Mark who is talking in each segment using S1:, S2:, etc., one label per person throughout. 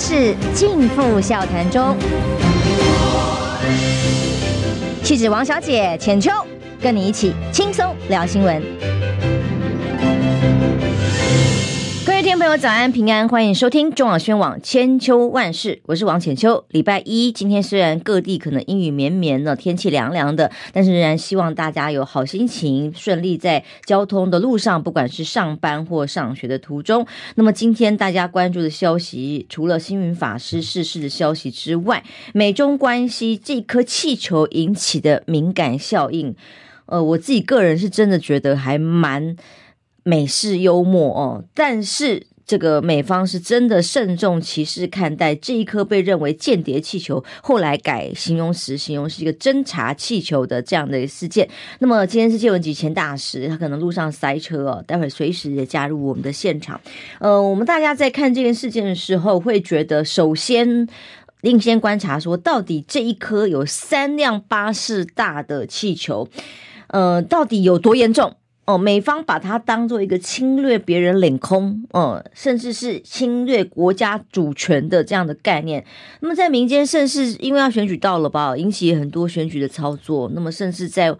S1: 事尽付笑谈中。气质王小姐浅秋，跟你一起轻松聊新闻。朋友早安平安，欢迎收听中网宣网千秋万事，我是王浅秋。礼拜一，今天虽然各地可能阴雨绵绵的，天气凉凉的，但是仍然希望大家有好心情，顺利在交通的路上，不管是上班或上学的途中。那么今天大家关注的消息，除了星云法师逝世的消息之外，美中关系这颗气球引起的敏感效应，呃，我自己个人是真的觉得还蛮。美式幽默哦，但是这个美方是真的慎重其事看待这一颗被认为间谍气球，后来改形容词，形容是一个侦察气球的这样的一个事件。那么今天是介文吉前大使，他可能路上塞车哦，待会儿随时也加入我们的现场。呃，我们大家在看这件事件的时候，会觉得首先应先观察说，到底这一颗有三辆巴士大的气球，呃，到底有多严重？哦，美方把它当做一个侵略别人领空，嗯，甚至是侵略国家主权的这样的概念。那么在民间，甚至因为要选举到了吧，引起很多选举的操作。那么甚至在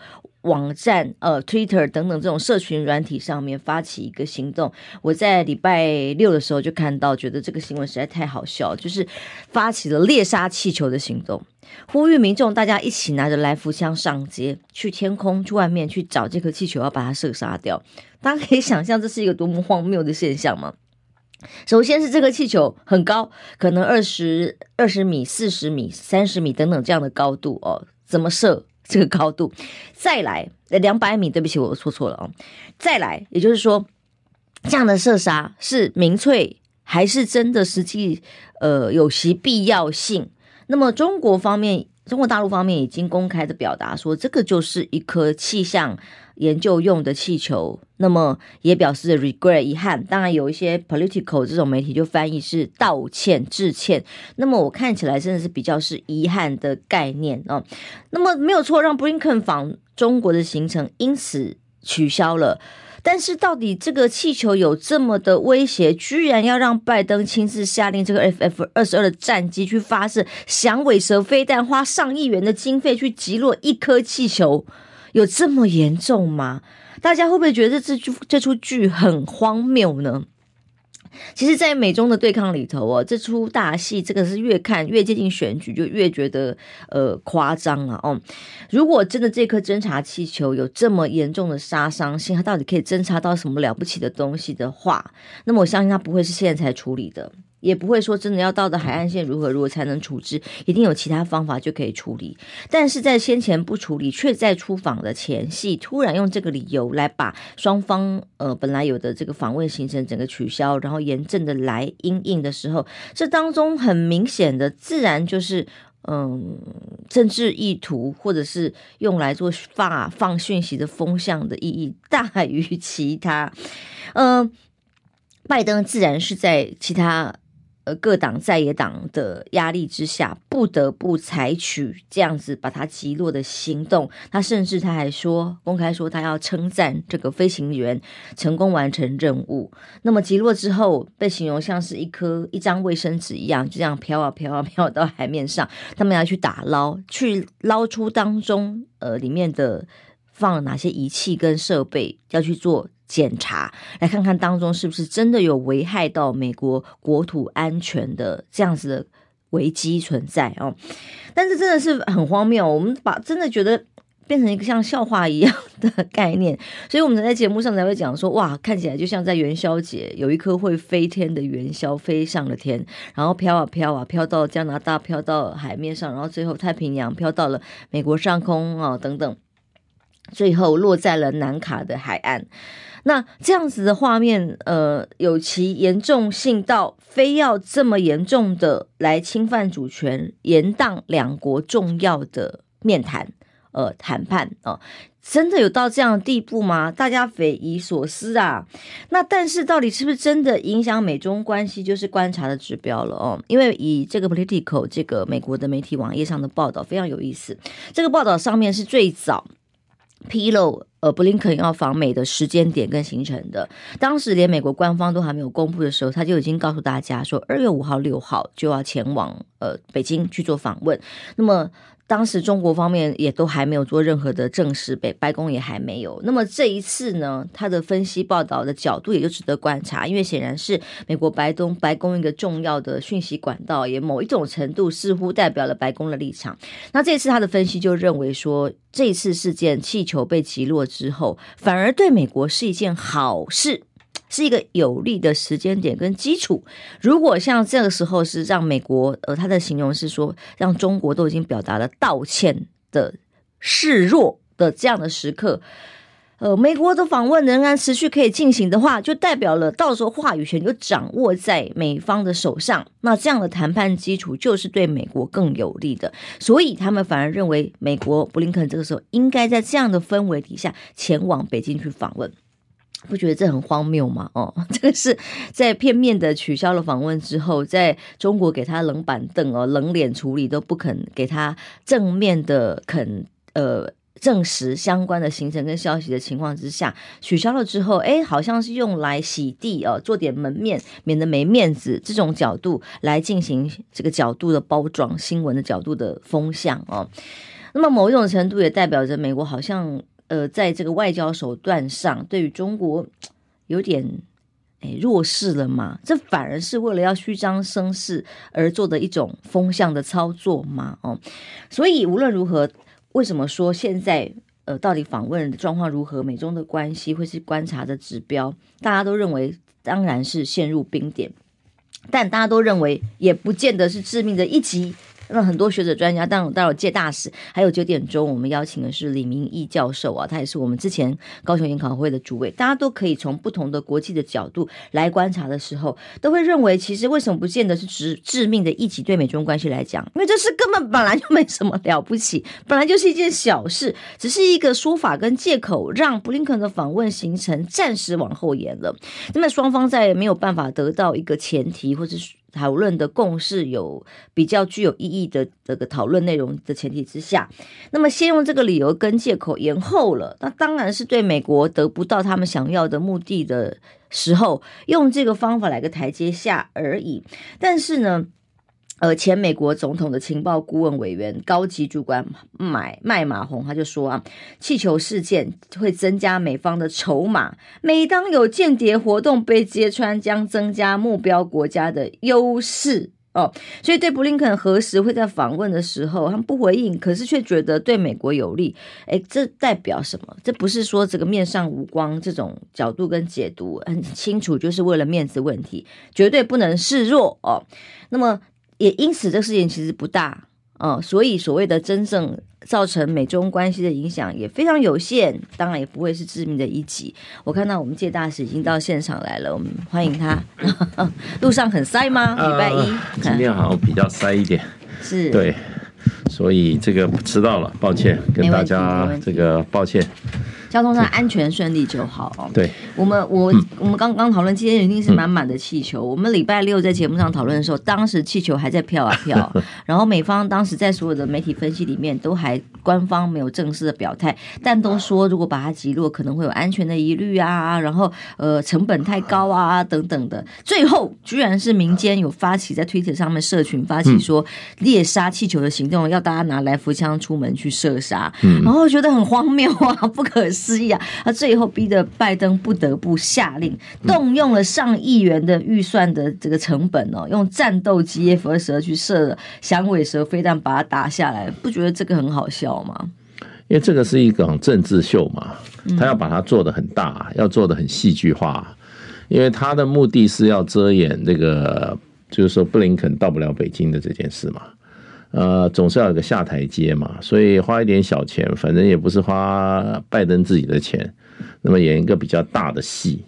S1: 网站、呃，Twitter 等等这种社群软体上面发起一个行动。我在礼拜六的时候就看到，觉得这个新闻实在太好笑，就是发起了猎杀气球的行动。呼吁民众大家一起拿着来福枪上街，去天空去外面去找这颗气球，要把它射杀掉。大家可以想象这是一个多么荒谬的现象吗？首先是这个气球很高，可能二十二十米、四十米、三十米等等这样的高度哦，怎么射这个高度？再来两百米，对不起，我说错了哦。再来，也就是说，这样的射杀是民粹还是真的实际呃有其必要性？那么中国方面，中国大陆方面已经公开的表达说，这个就是一颗气象研究用的气球。那么也表示 regret 遗憾。当然有一些 political 这种媒体就翻译是道歉致歉。那么我看起来真的是比较是遗憾的概念啊。那么没有错，让布林肯访中国的行程因此取消了。但是，到底这个气球有这么的威胁，居然要让拜登亲自下令这个 FF 二十二的战机去发射响尾蛇飞弹，花上亿元的经费去击落一颗气球，有这么严重吗？大家会不会觉得这出这出剧很荒谬呢？其实，在美中的对抗里头哦，这出大戏，这个是越看越接近选举，就越觉得呃夸张啊哦。如果真的这颗侦察气球有这么严重的杀伤性，它到底可以侦察到什么了不起的东西的话，那么我相信它不会是现在才处理的。也不会说真的要到的海岸线如何如何才能处置，一定有其他方法就可以处理。但是在先前不处理，却在出访的前夕突然用这个理由来把双方呃本来有的这个访问行程整个取消，然后严正的来应应的时候，这当中很明显的自然就是嗯政治意图，或者是用来做发放讯息的风向的意义大于其他。嗯、拜登自然是在其他。呃，各党在野党的压力之下，不得不采取这样子把他击落的行动。他甚至他还说，公开说他要称赞这个飞行员成功完成任务。那么击落之后，被形容像是一颗一张卫生纸一样，就这样飘啊飘啊飘到海面上。他们要去打捞，去捞出当中呃里面的放了哪些仪器跟设备，要去做。检查，来看看当中是不是真的有危害到美国国土安全的这样子的危机存在哦。但是真的是很荒谬，我们把真的觉得变成一个像笑话一样的概念，所以我们在节目上才会讲说，哇，看起来就像在元宵节有一颗会飞天的元宵飞上了天，然后飘啊飘啊飘到加拿大，飘到海面上，然后最后太平洋飘到了美国上空啊等等，最后落在了南卡的海岸。那这样子的画面，呃，有其严重性到非要这么严重的来侵犯主权，延宕两国重要的面谈，呃，谈判啊，真的有到这样的地步吗？大家匪夷所思啊。那但是到底是不是真的影响美中关系，就是观察的指标了哦。因为以这个 Political 这个美国的媒体网页上的报道非常有意思，这个报道上面是最早。披露，呃，布林肯要访美的时间点跟行程的。当时连美国官方都还没有公布的时候，他就已经告诉大家说，二月五号、六号就要前往呃北京去做访问。那么。当时中国方面也都还没有做任何的证实，北白宫也还没有。那么这一次呢，他的分析报道的角度也就值得观察，因为显然是美国白宫白宫一个重要的讯息管道，也某一种程度似乎代表了白宫的立场。那这次他的分析就认为说，这次事件气球被击落之后，反而对美国是一件好事。是一个有利的时间点跟基础。如果像这个时候是让美国，呃，他的形容是说，让中国都已经表达了道歉的示弱的这样的时刻，呃，美国的访问仍然持续可以进行的话，就代表了到时候话语权就掌握在美方的手上。那这样的谈判基础就是对美国更有利的，所以他们反而认为，美国布林肯这个时候应该在这样的氛围底下前往北京去访问。不觉得这很荒谬吗？哦，这个是在片面的取消了访问之后，在中国给他冷板凳哦，冷脸处理都不肯给他正面的肯呃证实相关的行程跟消息的情况之下，取消了之后，哎，好像是用来洗地哦，做点门面，免得没面子这种角度来进行这个角度的包装，新闻的角度的风向哦。那么某一种程度也代表着美国好像。呃，在这个外交手段上，对于中国有点诶弱势了嘛？这反而是为了要虚张声势而做的一种风向的操作嘛？哦，所以无论如何，为什么说现在呃，到底访问的状况如何？美中的关系会是观察的指标？大家都认为当然是陷入冰点，但大家都认为也不见得是致命的一击。那很多学者专家，当然，当然借大使，还有九点钟我们邀请的是李明义教授啊，他也是我们之前高雄研讨会的主委。大家都可以从不同的国际的角度来观察的时候，都会认为，其实为什么不见得是致致命的一起？对美中关系来讲，因为这事根本本来就没什么了不起，本来就是一件小事，只是一个说法跟借口，让布林肯的访问行程暂时往后延了。那么双方在没有办法得到一个前提，或者是。讨论的共识有比较具有意义的这个讨论内容的前提之下，那么先用这个理由跟借口延后了，那当然是对美国得不到他们想要的目的的时候，用这个方法来个台阶下而已。但是呢，呃，前美国总统的情报顾问委员、高级主管麦麦马洪他就说啊，气球事件会增加美方的筹码，每当有间谍活动被揭穿，将增加目标国家的优势哦。所以对布林肯何时会在访问的时候，他们不回应，可是却觉得对美国有利。诶，这代表什么？这不是说这个面上无光这种角度跟解读很清楚，就是为了面子问题，绝对不能示弱哦。那么。也因此，这个事情其实不大，哦，所以所谓的真正造成美中关系的影响也非常有限，当然也不会是致命的一击。我看到我们界大使已经到现场来了，我们欢迎他。路上很塞吗？礼拜一、呃、
S2: 今天好像比较塞一点，
S1: 是
S2: 对，所以这个迟到了，抱歉，跟大家这个抱歉。
S1: 交通上安全顺利就好。哦。
S2: 对，
S1: 我们我我们刚刚讨论今天一定是满满的气球。我们礼拜六在节目上讨论的时候，当时气球还在飘啊飘，然后美方当时在所有的媒体分析里面都还官方没有正式的表态，但都说如果把它击落可能会有安全的疑虑啊，然后呃成本太高啊等等的。最后居然是民间有发起在 Twitter 上面社群发起说猎杀气球的行动，要大家拿来福枪出门去射杀，然后觉得很荒谬啊，不可思议。失忆啊！他最后逼得拜登不得不下令动用了上亿元的预算的这个成本哦，用战斗机 F 二十二去射响尾蛇飞弹，把它打下来。不觉得这个很好笑吗？
S2: 因为这个是一个政治秀嘛，他要把它做的很大，要做的很戏剧化，因为他的目的是要遮掩这个，就是说布林肯到不了北京的这件事嘛。呃，总是要有个下台阶嘛，所以花一点小钱，反正也不是花拜登自己的钱，那么演一个比较大的戏，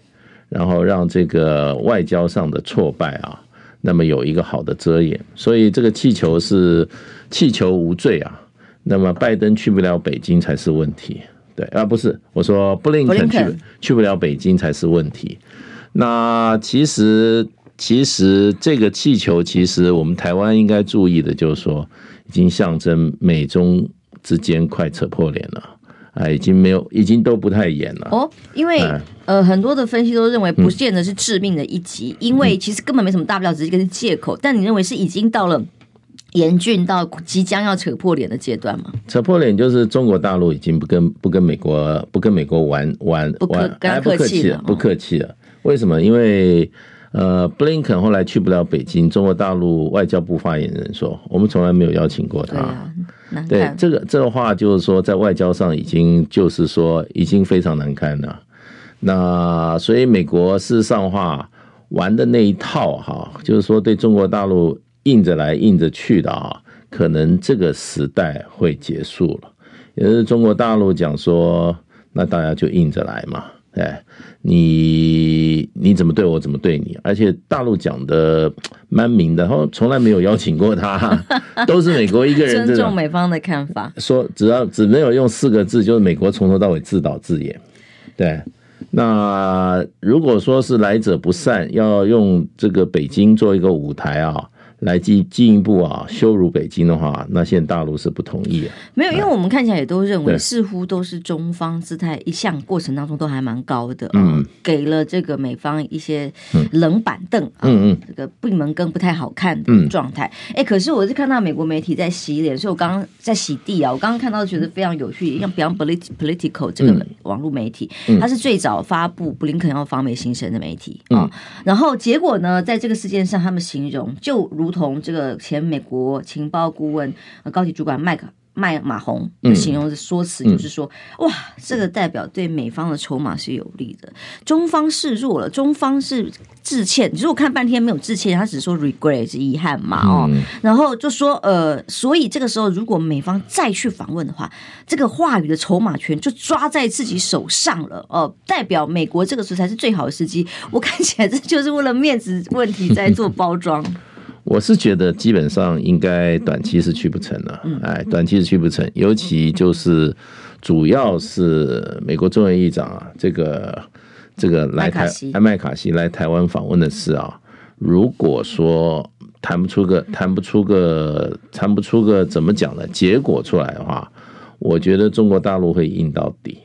S2: 然后让这个外交上的挫败啊，那么有一个好的遮掩。所以这个气球是气球无罪啊，那么拜登去不了北京才是问题。对啊，不是，我说布林肯去去不了北京才是问题。那其实。其实这个气球，其实我们台湾应该注意的，就是说，已经象征美中之间快扯破脸了哎，已经没有，已经都不太严了。
S1: 哦，因为、哎、呃，很多的分析都认为不见得是致命的一击，嗯、因为其实根本没什么大不了，只是一个借口。但你认为是已经到了严峻到即将要扯破脸的阶段吗？
S2: 扯破脸就是中国大陆已经不跟不跟美国不跟美国玩玩玩，
S1: 不客气了，
S2: 不客气了。哦、为什么？因为呃，布林肯后来去不了北京，中国大陆外交部发言人说，我们从来没有邀请过他。对，这个这个话就是说，在外交上已经就是说已经非常难堪了。那所以美国事实上话玩的那一套哈，就是说对中国大陆硬着来硬着去的啊，可能这个时代会结束了。也就是中国大陆讲说，那大家就硬着来嘛。哎，你你怎么对我，怎么对你？而且大陆讲的蛮明的，然后从来没有邀请过他，都是美国一个人。
S1: 尊重美方的看法，
S2: 说只要只没有用四个字，就是美国从头到尾自导自演。对，那如果说是来者不善，要用这个北京做一个舞台啊。来进进一步啊羞辱北京的话，那现在大陆是不同意啊。
S1: 没有，因为我们看起来也都认为，似乎都是中方姿态一向过程当中都还蛮高的，嗯，给了这个美方一些冷板凳啊，嗯嗯，这个闭门羹不太好看的状态。哎，可是我是看到美国媒体在洗脸，所以我刚刚在洗地啊，我刚刚看到觉得非常有趣，像 Beyond Political 这个网络媒体，它是最早发布布林肯要访美行程的媒体啊，然后结果呢，在这个事件上，他们形容就如。同这个前美国情报顾问、高级主管麦克麦马洪形容的说辞，就是说：“哇，这个代表对美方的筹码是有利的，中方示弱了，中方是致歉。其实我看半天没有致歉，他只说 regret 是遗憾嘛，哦，然后就说呃，所以这个时候如果美方再去访问的话，这个话语的筹码权就抓在自己手上了，哦，代表美国这个时候才是最好的时机。我看起来这就是为了面子问题在做包装。”
S2: 我是觉得基本上应该短期是去不成了，哎，短期是去不成，尤其就是主要是美国众议长啊，这个这个来台艾麦卡锡来台湾访问的事啊，如果说谈不出个谈不出个谈不出个怎么讲的结果出来的话，我觉得中国大陆会硬到底，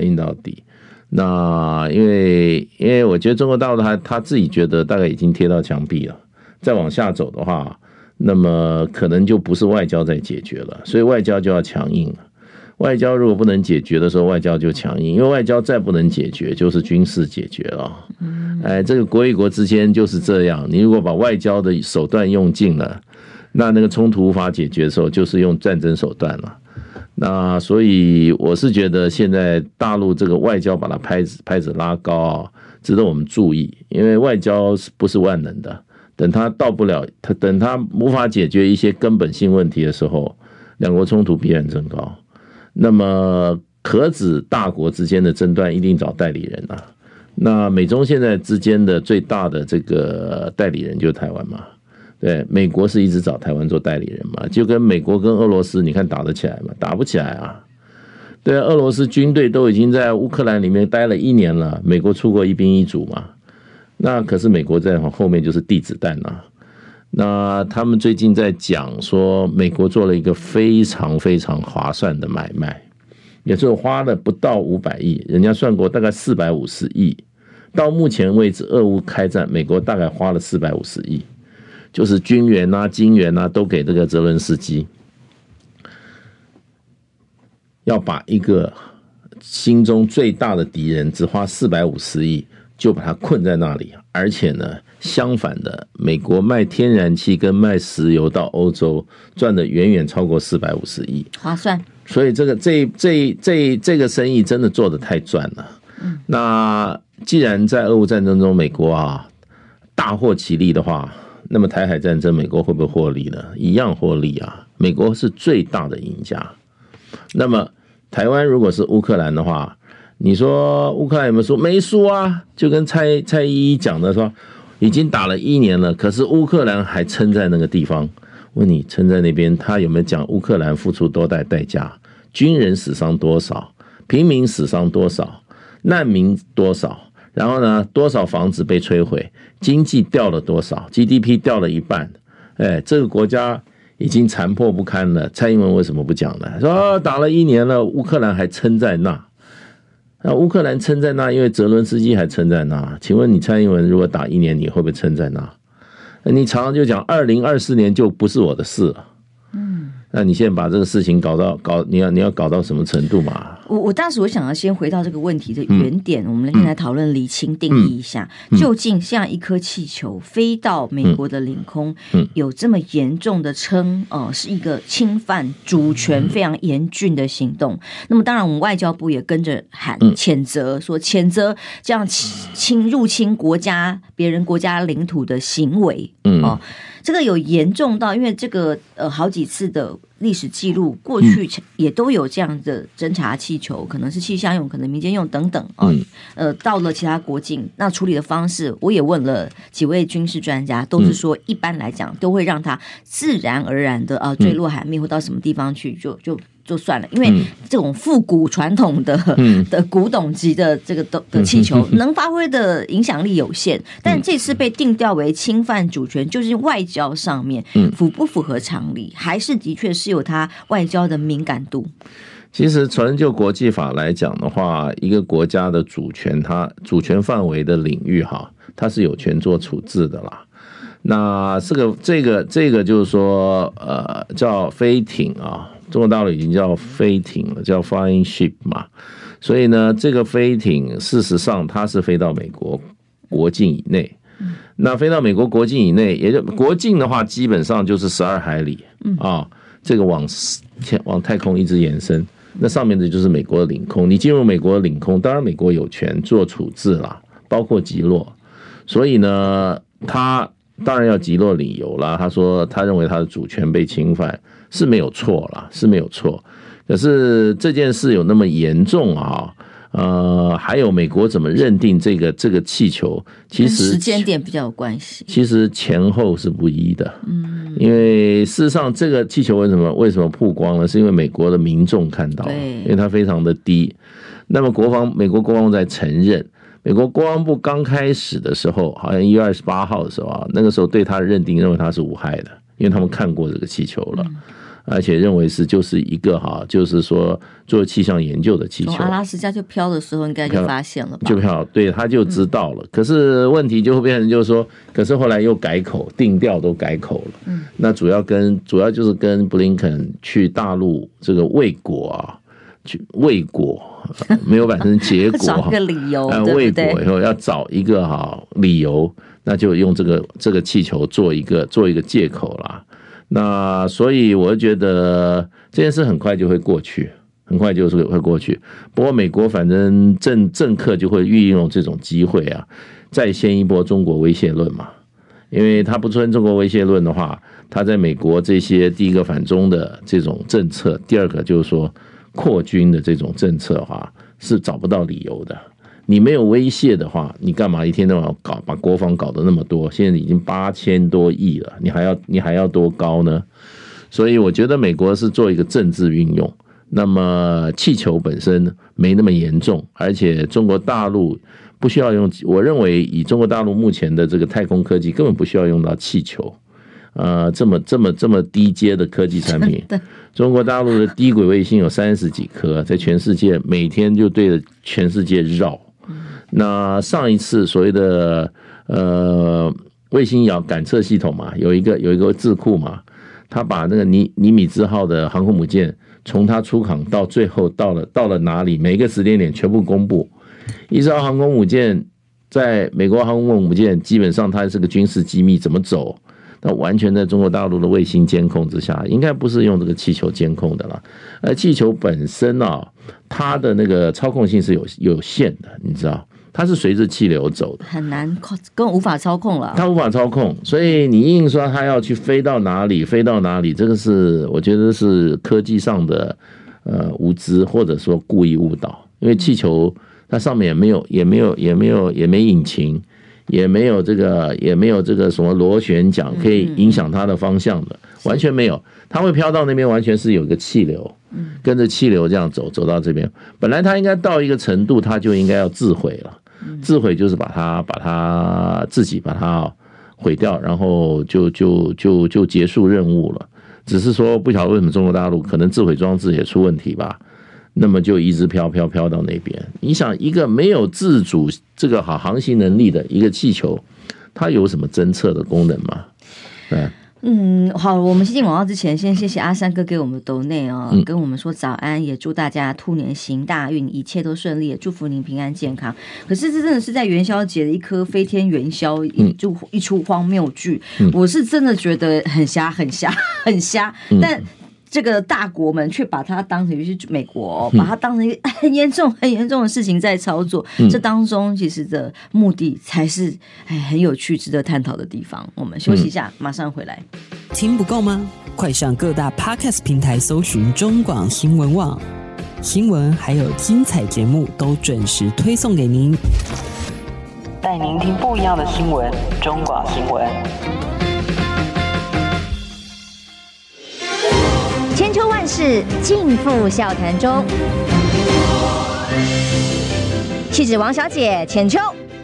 S2: 硬到底。那因为因为我觉得中国大陆他他自己觉得大概已经贴到墙壁了。再往下走的话，那么可能就不是外交在解决了，所以外交就要强硬了。外交如果不能解决的时候，外交就强硬，因为外交再不能解决，就是军事解决了。哎，这个国与国之间就是这样，你如果把外交的手段用尽了，那那个冲突无法解决的时候，就是用战争手段了。那所以我是觉得，现在大陆这个外交把它拍子拍子拉高啊，值得我们注意，因为外交是不是万能的？等他到不了，他等他无法解决一些根本性问题的时候，两国冲突必然增高。那么，可指大国之间的争端一定找代理人啊。那美中现在之间的最大的这个代理人就是台湾嘛？对，美国是一直找台湾做代理人嘛？就跟美国跟俄罗斯，你看打得起来吗？打不起来啊。对，俄罗斯军队都已经在乌克兰里面待了一年了，美国出过一兵一卒嘛？那可是美国在后面就是递子弹呐。那他们最近在讲说，美国做了一个非常非常划算的买卖，也就是花了不到五百亿，人家算过大概四百五十亿。到目前为止，俄乌开战，美国大概花了四百五十亿，就是军援呐、金援呐，都给这个泽伦斯基，要把一个心中最大的敌人只花四百五十亿。就把它困在那里，而且呢，相反的，美国卖天然气跟卖石油到欧洲赚的远远超过四百五十亿，
S1: 划算。
S2: 所以这个这这这这个生意真的做的太赚了。嗯，那既然在俄乌战争中美国啊大获其利的话，那么台海战争美国会不会获利呢？一样获利啊，美国是最大的赢家。那么台湾如果是乌克兰的话，你说乌克兰有没有输？没输啊，就跟蔡蔡依依讲的说，已经打了一年了，可是乌克兰还撑在那个地方。问你撑在那边，他有没有讲乌克兰付出多大代价？军人死伤多少？平民死伤多少？难民多少？然后呢，多少房子被摧毁？经济掉了多少？GDP 掉了一半？哎，这个国家。已经残破不堪了。蔡英文为什么不讲呢？说打了一年了，乌克兰还撑在那。那乌克兰撑在那，因为泽伦斯基还撑在那。请问你蔡英文如果打一年，你会不会撑在那？你常常就讲二零二四年就不是我的事了。嗯，那你现在把这个事情搞到搞，你要你要搞到什么程度嘛？
S1: 我我当时我想要先回到这个问题的原点，嗯、我们先来讨论厘清定义一下，嗯、究竟像一颗气球飞到美国的领空，嗯、有这么严重的称哦、呃，是一个侵犯主权非常严峻的行动。嗯、那么当然，我们外交部也跟着喊谴责，说谴责这样侵入侵国家别人国家领土的行为，嗯。哦。这个有严重到，因为这个呃好几次的历史记录，过去也都有这样的侦察气球，可能是气象用，可能民间用等等啊。呃，到了其他国境，那处理的方式，我也问了几位军事专家，都是说一般来讲都会让它自然而然的啊坠落海面或到什么地方去，就就。就算了，因为这种复古传统的、嗯、的古董级的这个的的气球，能发挥的影响力有限。嗯、但这次被定调为侵犯主权，就是外交上面符不符合常理，还是的确是有它外交的敏感度？
S2: 其实，纯就国际法来讲的话，一个国家的主权，它主权范围的领域哈，它是有权做处置的啦。那这个这个这个就是说，呃，叫飞艇啊。中国大陆已经叫飞艇了，叫 flying ship 嘛，所以呢，这个飞艇事实上它是飞到美国国境以内。那飞到美国国境以内，也就国境的话，基本上就是十二海里啊，这个往前往太空一直延伸，那上面的就是美国的领空。你进入美国的领空，当然美国有权做处置啦，包括击落。所以呢，他当然要击落理由啦。他说他认为他的主权被侵犯。是没有错啦，是没有错。可是这件事有那么严重啊？呃，还有美国怎么认定这个这个气球？其实
S1: 时间点比较有关系。
S2: 其实前后是不一的。嗯，因为事实上这个气球为什么为什么曝光了？是因为美国的民众看到了，因为它非常的低。那么国防美国国防部在承认，美国国防部刚开始的时候，好像一月二十八号的时候啊，那个时候对它的认定认为它是无害的，因为他们看过这个气球了。而且认为是就是一个哈，就是说做气象研究的气球。
S1: 阿拉斯加就飘的时候，应该就发现了吧？
S2: 就飘，对，他就知道了。可是问题就会变成就是说，可是后来又改口，定调都改口了。嗯，那主要跟主要就是跟布林肯去大陆这个未果啊，去未果 没有产生结果，
S1: 找个理由，
S2: 未果以后要找一个哈理由，那就用这个这个气球做一个做一个借口啦。那所以我觉得这件事很快就会过去，很快就是会过去。不过美国反正政政客就会运用这种机会啊，再掀一波中国威胁论嘛。因为他不存中国威胁论的话，他在美国这些第一个反中的这种政策，第二个就是说扩军的这种政策的话，是找不到理由的。你没有威胁的话，你干嘛一天到晚搞把国防搞得那么多？现在已经八千多亿了，你还要你还要多高呢？所以我觉得美国是做一个政治运用。那么气球本身没那么严重，而且中国大陆不需要用。我认为以中国大陆目前的这个太空科技，根本不需要用到气球。呃，这么这么这么低阶的科技产品，中国大陆的低轨卫星有三十几颗，在全世界每天就对着全世界绕。那上一次所谓的呃卫星遥感测系统嘛，有一个有一个智库嘛，他把那个尼尼米兹号的航空母舰从它出港到最后到了到了哪里，每一个时间点全部公布。一艘航空母舰在美国航空母舰基本上它是个军事机密，怎么走？那完全在中国大陆的卫星监控之下，应该不是用这个气球监控的了。而气球本身啊，它的那个操控性是有有限的，你知道。它是随着气流走的，
S1: 很难控，更无法操控了。
S2: 它无法操控，所以你硬说它要去飞到哪里，飞到哪里，这个是我觉得是科技上的呃无知，或者说故意误导。因为气球它上面也没有，也没有，也没有，也没引擎，也没有这个，也没有这个什么螺旋桨可以影响它的方向的，完全没有。它会飘到那边，完全是有个气流，跟着气流这样走，走到这边。本来它应该到一个程度，它就应该要自毁了。自毁就是把它把它自己把它毁掉，然后就就就就结束任务了。只是说不晓得为什么中国大陆可能自毁装置也出问题吧，那么就一直飘飘飘到那边。你想，一个没有自主这个好航行能力的一个气球，它有什么侦测的功能吗？对。
S1: 嗯，好，我们进广告之前，先谢谢阿三哥给我们抖内哦，跟我们说早安，也祝大家兔年行大运，一切都顺利，也祝福您平安健康。可是这真的是在元宵节的一颗飞天元宵，一就一出荒谬剧，我是真的觉得很瞎，很瞎，很瞎，但。这个大国们却把它当成，尤其是美国，把它当成一个很严重、很严重的事情在操作。嗯、这当中其实的目的才是哎很有趣、值得探讨的地方。我们休息一下，马上回来。
S3: 听不够吗？快上各大 Podcast 平台搜寻中广新闻网新闻，还有精彩节目都准时推送给您，带您听不一样的新闻。中广新
S1: 闻。秋万事尽付笑谈中。气质王小姐浅秋，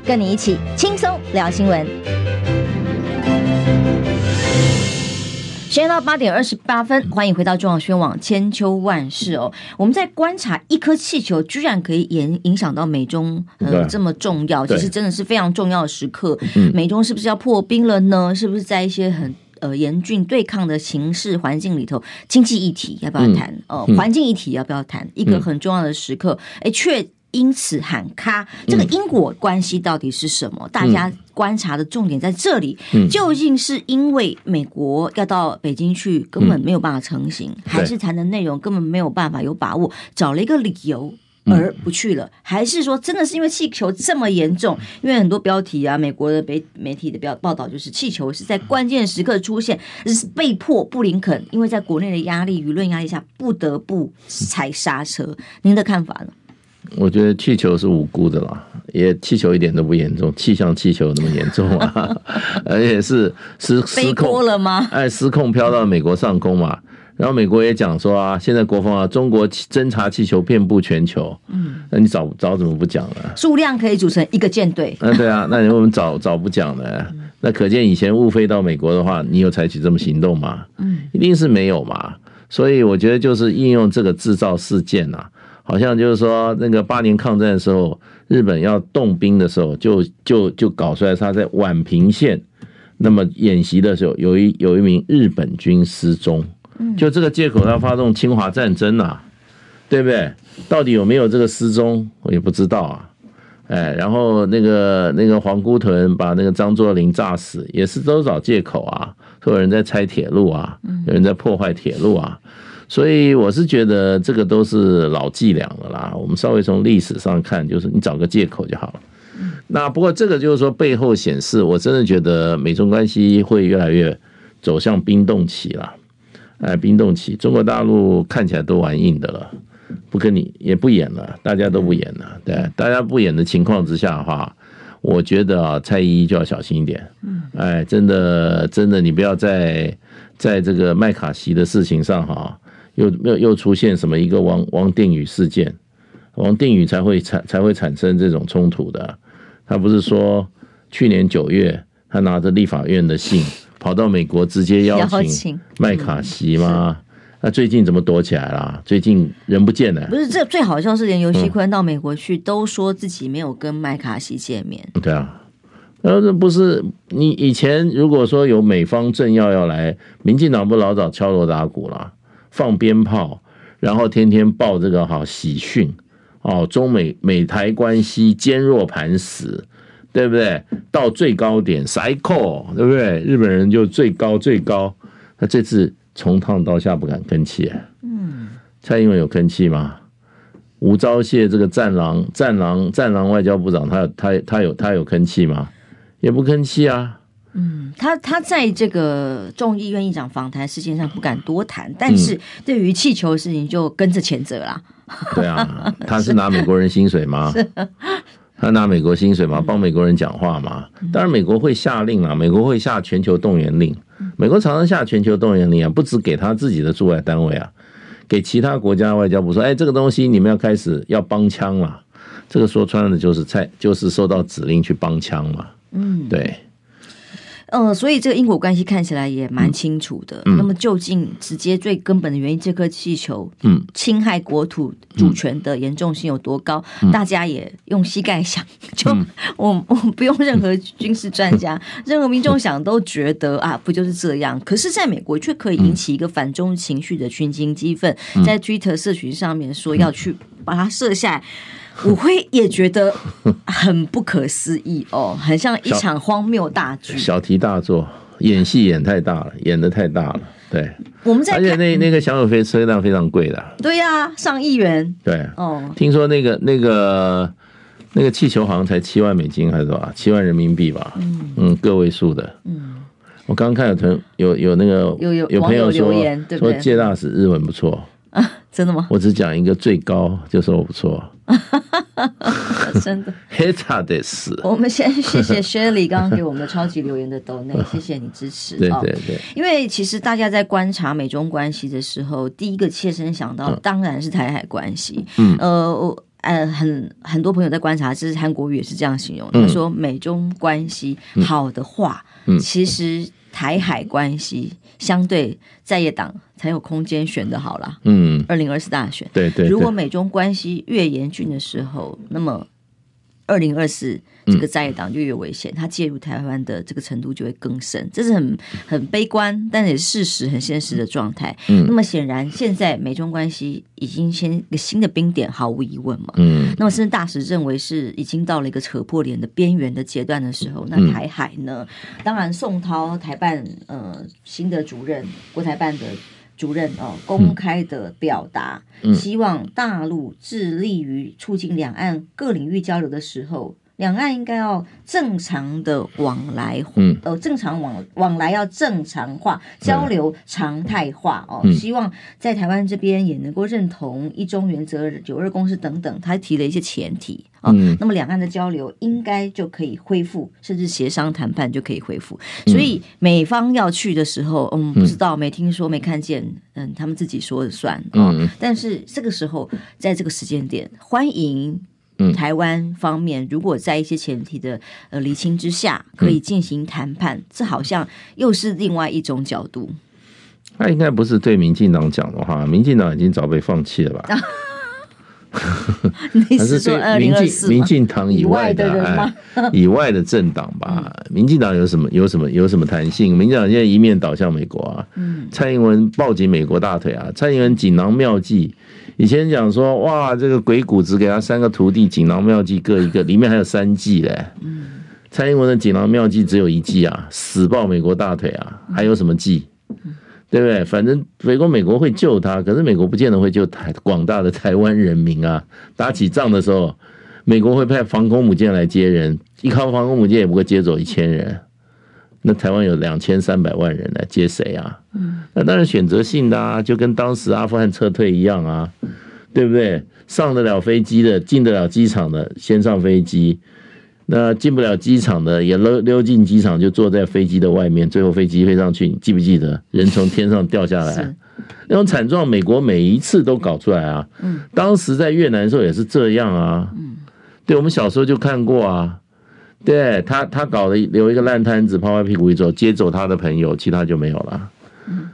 S1: 跟你一起轻松聊新闻。时间到八点二十八分，欢迎回到中广宣网千秋万世哦。我们在观察一颗气球，居然可以影影响到美中呃这么重要，其实真的是非常重要的时刻。美中是不是要破冰了呢？是不是在一些很呃，严峻对抗的形势环境里头，经济议题要不要谈？呃，环境议题要不要谈？一个很重要的时刻，哎，却因此喊卡。这个因果关系到底是什么？大家观察的重点在这里，究竟是因为美国要到北京去，根本没有办法成型，还是谈的内容根本没有办法有把握，找了一个理由？而不去了，还是说真的是因为气球这么严重？因为很多标题啊，美国的媒媒体的报报道就是气球是在关键时刻出现，是被迫布林肯因为在国内的压力、舆论压力下不得不踩刹车。您的看法呢？
S2: 我觉得气球是无辜的啦，也气球一点都不严重，气象气球那么严重啊，而且是失失控
S1: 了吗？
S2: 哎，失控飘到美国上空嘛。然后美国也讲说啊，现在国防啊，中国侦察气球遍布全球。嗯，那你早早怎么不讲呢？
S1: 数量可以组成一个舰队。
S2: 嗯，对啊，那你为什么早早不讲呢？那可见以前误飞到美国的话，你有采取这么行动吗？嗯，一定是没有嘛。所以我觉得就是应用这个制造事件啊，好像就是说那个八年抗战的时候，日本要动兵的时候就，就就就搞出来，他在宛平县那么演习的时候，有一有一名日本军失踪。就这个借口要发动侵华战争呐，对不对？到底有没有这个失踪，我也不知道啊。哎，然后那个那个皇姑屯把那个张作霖炸死，也是都找借口啊，说有人在拆铁路啊，有人在破坏铁路啊。所以我是觉得这个都是老伎俩了啦。我们稍微从历史上看，就是你找个借口就好了。那不过这个就是说背后显示，我真的觉得美中关系会越来越走向冰冻期了。哎，冰冻期，中国大陆看起来都玩硬的了，不跟你也不演了，大家都不演了。对，大家不演的情况之下的话，我觉得啊，蔡依依就要小心一点。嗯，哎，真的，真的，你不要在在这个麦卡锡的事情上哈，又又又出现什么一个王王定宇事件，王定宇才会产才会产生这种冲突的。他不是说去年九月，他拿着立法院的信。跑到美国直接邀请麦卡锡吗？那最近怎么躲起来了？最近人不见了。
S1: 不是，这最好笑是连游锡堃到美国去都说自己没有跟麦卡锡见面。
S2: 对啊，然后这不是你以前如果说有美方政要要来，民进党不老早敲锣打鼓了，放鞭炮，然后天天报这个好喜讯哦，中美美台关系坚若磐石。对不对？到最高点，塞扣，对不对？日本人就最高最高。他这次从上到下不敢吭气。嗯，蔡英文有吭气吗？吴钊燮这个战狼、战狼、战狼外交部长，他有他他有他有吭气吗？也不吭气啊。
S1: 嗯，他他在这个众议院议长访谈事件上不敢多谈，但是对于气球的事情就跟着谴责啦。
S2: 对啊，他是拿美国人薪水吗？他拿美国薪水嘛，帮美国人讲话嘛。当然，美国会下令啊，美国会下全球动员令。美国常常下全球动员令啊，不止给他自己的驻外单位啊，给其他国家外交部说：“哎，这个东西你们要开始要帮腔了。”这个说穿了就是蔡就是受到指令去帮腔嘛。嗯，对。
S1: 嗯，所以这个因果关系看起来也蛮清楚的。
S2: 嗯、
S1: 那么究竟直接最根本的原因，这颗气球嗯侵害国土主权的严重性有多高？嗯、大家也用膝盖想，就、嗯、我我不用任何军事专家，嗯、任何民众想都觉得啊，不就是这样？可是在美国却可以引起一个反中情绪的群情激愤，嗯、在 Twitter 社群上面说要去把它射下来。我会也觉得很不可思议哦，很像一场荒谬大剧，
S2: 小题大做，演戏演太大了，演的太大了。对，
S1: 我们在
S2: 而且那那个小友飞车辆非常贵的，
S1: 对呀、啊，上亿元。
S2: 对，哦，听说那个那个那个气球好像才七万美金还是多少？七万人民币吧？嗯嗯，个位数的。嗯，我刚刚看有朋有有那个
S1: 有有
S2: 有朋友说
S1: 留言？
S2: 说介大使日文不错
S1: 啊，真的吗？
S2: 我只讲一个最高就说我不错。
S1: 真的，
S2: 我
S1: 们先谢谢 Shirley 刚刚给我们的超级留言的抖内，谢谢你支持。
S2: 对对对，
S1: 因为其实大家在观察美中关系的时候，第一个切身想到当然是台海关系。嗯，呃，呃，很很多朋友在观察，这是韩国瑜也是这样形容，他说美中关系好的话，其实台海关系相对在野党才有空间选的好了，嗯，二零二四大选，
S2: 对，对对，
S1: 如果美中关系越严峻的时候，那么二零二四这个在野党就越危险，他介入台湾的这个程度就会更深，这是很很悲观，但也是事实，很现实的状态。嗯，那么显然现在美中关系已经先一个新的冰点，毫无疑问嘛。嗯，那么甚至大使认为是已经到了一个扯破脸的边缘的阶段的时候，那台海呢？当然，宋涛台办呃新的主任，国台办的。主任哦，公开的表达，希望大陆致力于促进两岸各领域交流的时候，两岸应该要正常的往来，嗯，呃，正常往往来要正常化，交流常态化哦。希望在台湾这边也能够认同一中原则、九二共识等等，他提了一些前提。哦，那么两岸的交流应该就可以恢复，甚至协商谈判就可以恢复。所以美方要去的时候，嗯，不知道，没听说，没看见，嗯，他们自己说了算。嗯，但是这个时候，在这个时间点，欢迎台湾方面，如果在一些前提的呃厘清之下，可以进行谈判，这好像又是另外一种角度。
S2: 他应该不是对民进党讲的话，民进党已经早被放弃了吧？
S1: 你是说
S2: 民进民进党以外的？以外的政党吧？民进党有什么有什么有什么弹性？民进党现在一面倒向美国啊！蔡英文抱紧美国大腿啊！蔡英文锦囊妙计，以前讲说哇，这个鬼谷子给他三个徒弟，锦囊妙计各一个，里面还有三计嘞。蔡英文的锦囊妙计只有一计啊，死抱美国大腿啊，还有什么计？对不对？反正美国美国会救他，可是美国不见得会救台广大的台湾人民啊！打起仗的时候，美国会派防空母舰来接人，一靠防空母舰也不会接走一千人，那台湾有两千三百万人来接谁啊？那当然选择性的啊，就跟当时阿富汗撤退一样啊，对不对？上得了飞机的，进得了机场的，先上飞机。那进不了机场的也溜溜进机场，就坐在飞机的外面。最后飞机飞上去，你记不记得人从天上掉下来那种惨状？美国每一次都搞出来啊。嗯，当时在越南的时候也是这样啊。嗯，对，我们小时候就看过啊。对他，他搞了留一个烂摊子，拍拍屁股一走，接走他的朋友，其他就没有了。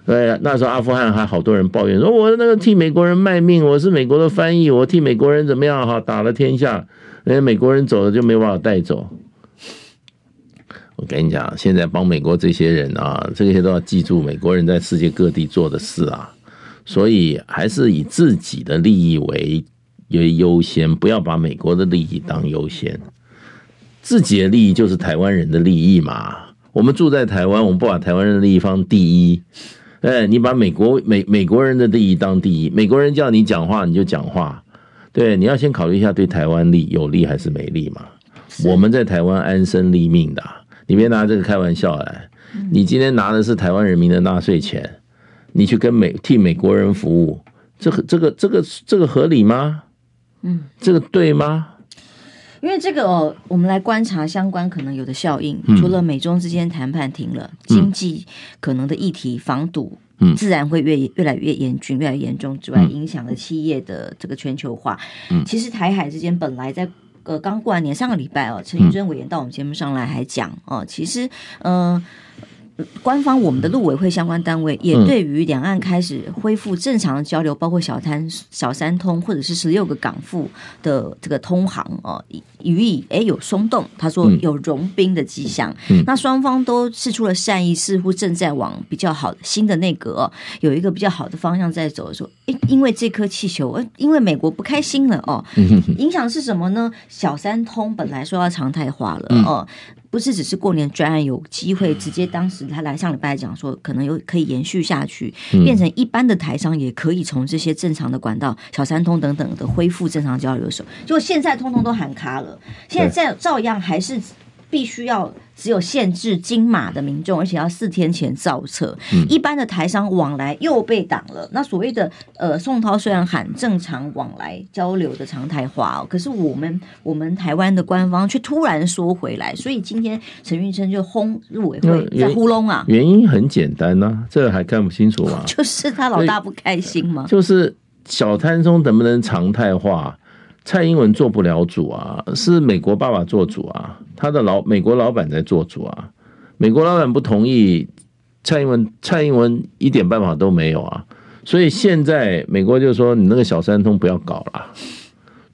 S2: 对，那时候阿富汗还好多人抱怨说，我那个替美国人卖命，我是美国的翻译，我替美国人怎么样哈，打了天下。人家美国人走了就没办法带走。我跟你讲，现在帮美国这些人啊，这些都要记住美国人在世界各地做的事啊。所以还是以自己的利益为为优先，不要把美国的利益当优先。自己的利益就是台湾人的利益嘛。我们住在台湾，我们不把台湾人的利益放第一。哎，你把美国美美国人的利益当第一，美国人叫你讲话你就讲话。对，你要先考虑一下对台湾利有利还是没利嘛？我们在台湾安身立命的，你别拿这个开玩笑来。你今天拿的是台湾人民的纳税钱，你去跟美替美国人服务，这个这个这个这个合理吗？嗯，这个对吗？
S1: 因为这个哦，我们来观察相关可能有的效应，除了美中之间谈判停了，经济可能的议题防堵。嗯，自然会越越来越严峻，越来越严重之外，影响了企业的这个全球化。嗯，其实台海之间本来在呃刚过完年上个礼拜哦，陈玉珍委员到我们节目上来还讲哦，其实嗯。呃官方，我们的陆委会相关单位也对于两岸开始恢复正常的交流，嗯、包括小滩小三通或者是十六个港埠的这个通航哦，予以诶有松动，他说有融冰的迹象。嗯、那双方都释出了善意，似乎正在往比较好的新的内阁、哦、有一个比较好的方向在走的时候。诶，因为这颗气球，因为美国不开心了哦，影响是什么呢？小三通本来说要常态化了哦。嗯不是只是过年专案有机会直接，当时他来上礼拜讲说，可能有可以延续下去，变成一般的台商也可以从这些正常的管道、小三通等等的恢复正常交流的时候，就现在通通都喊卡了，现在照样还是。必须要只有限制金马的民众，而且要四天前造册。嗯、一般的台商往来又被挡了。那所谓的呃，宋涛虽然喊正常往来交流的常态化哦，可是我们我们台湾的官方却突然说回来。所以今天陈运生就轰入委会在呼咙啊。
S2: 原因很简单呐、啊，这个还看不清楚吗？
S1: 就是他老大不开心吗？
S2: 就是小摊中能不能常态化？蔡英文做不了主啊，是美国爸爸做主啊，他的老美国老板在做主啊，美国老板不同意，蔡英文蔡英文一点办法都没有啊，所以现在美国就说你那个小三通不要搞了，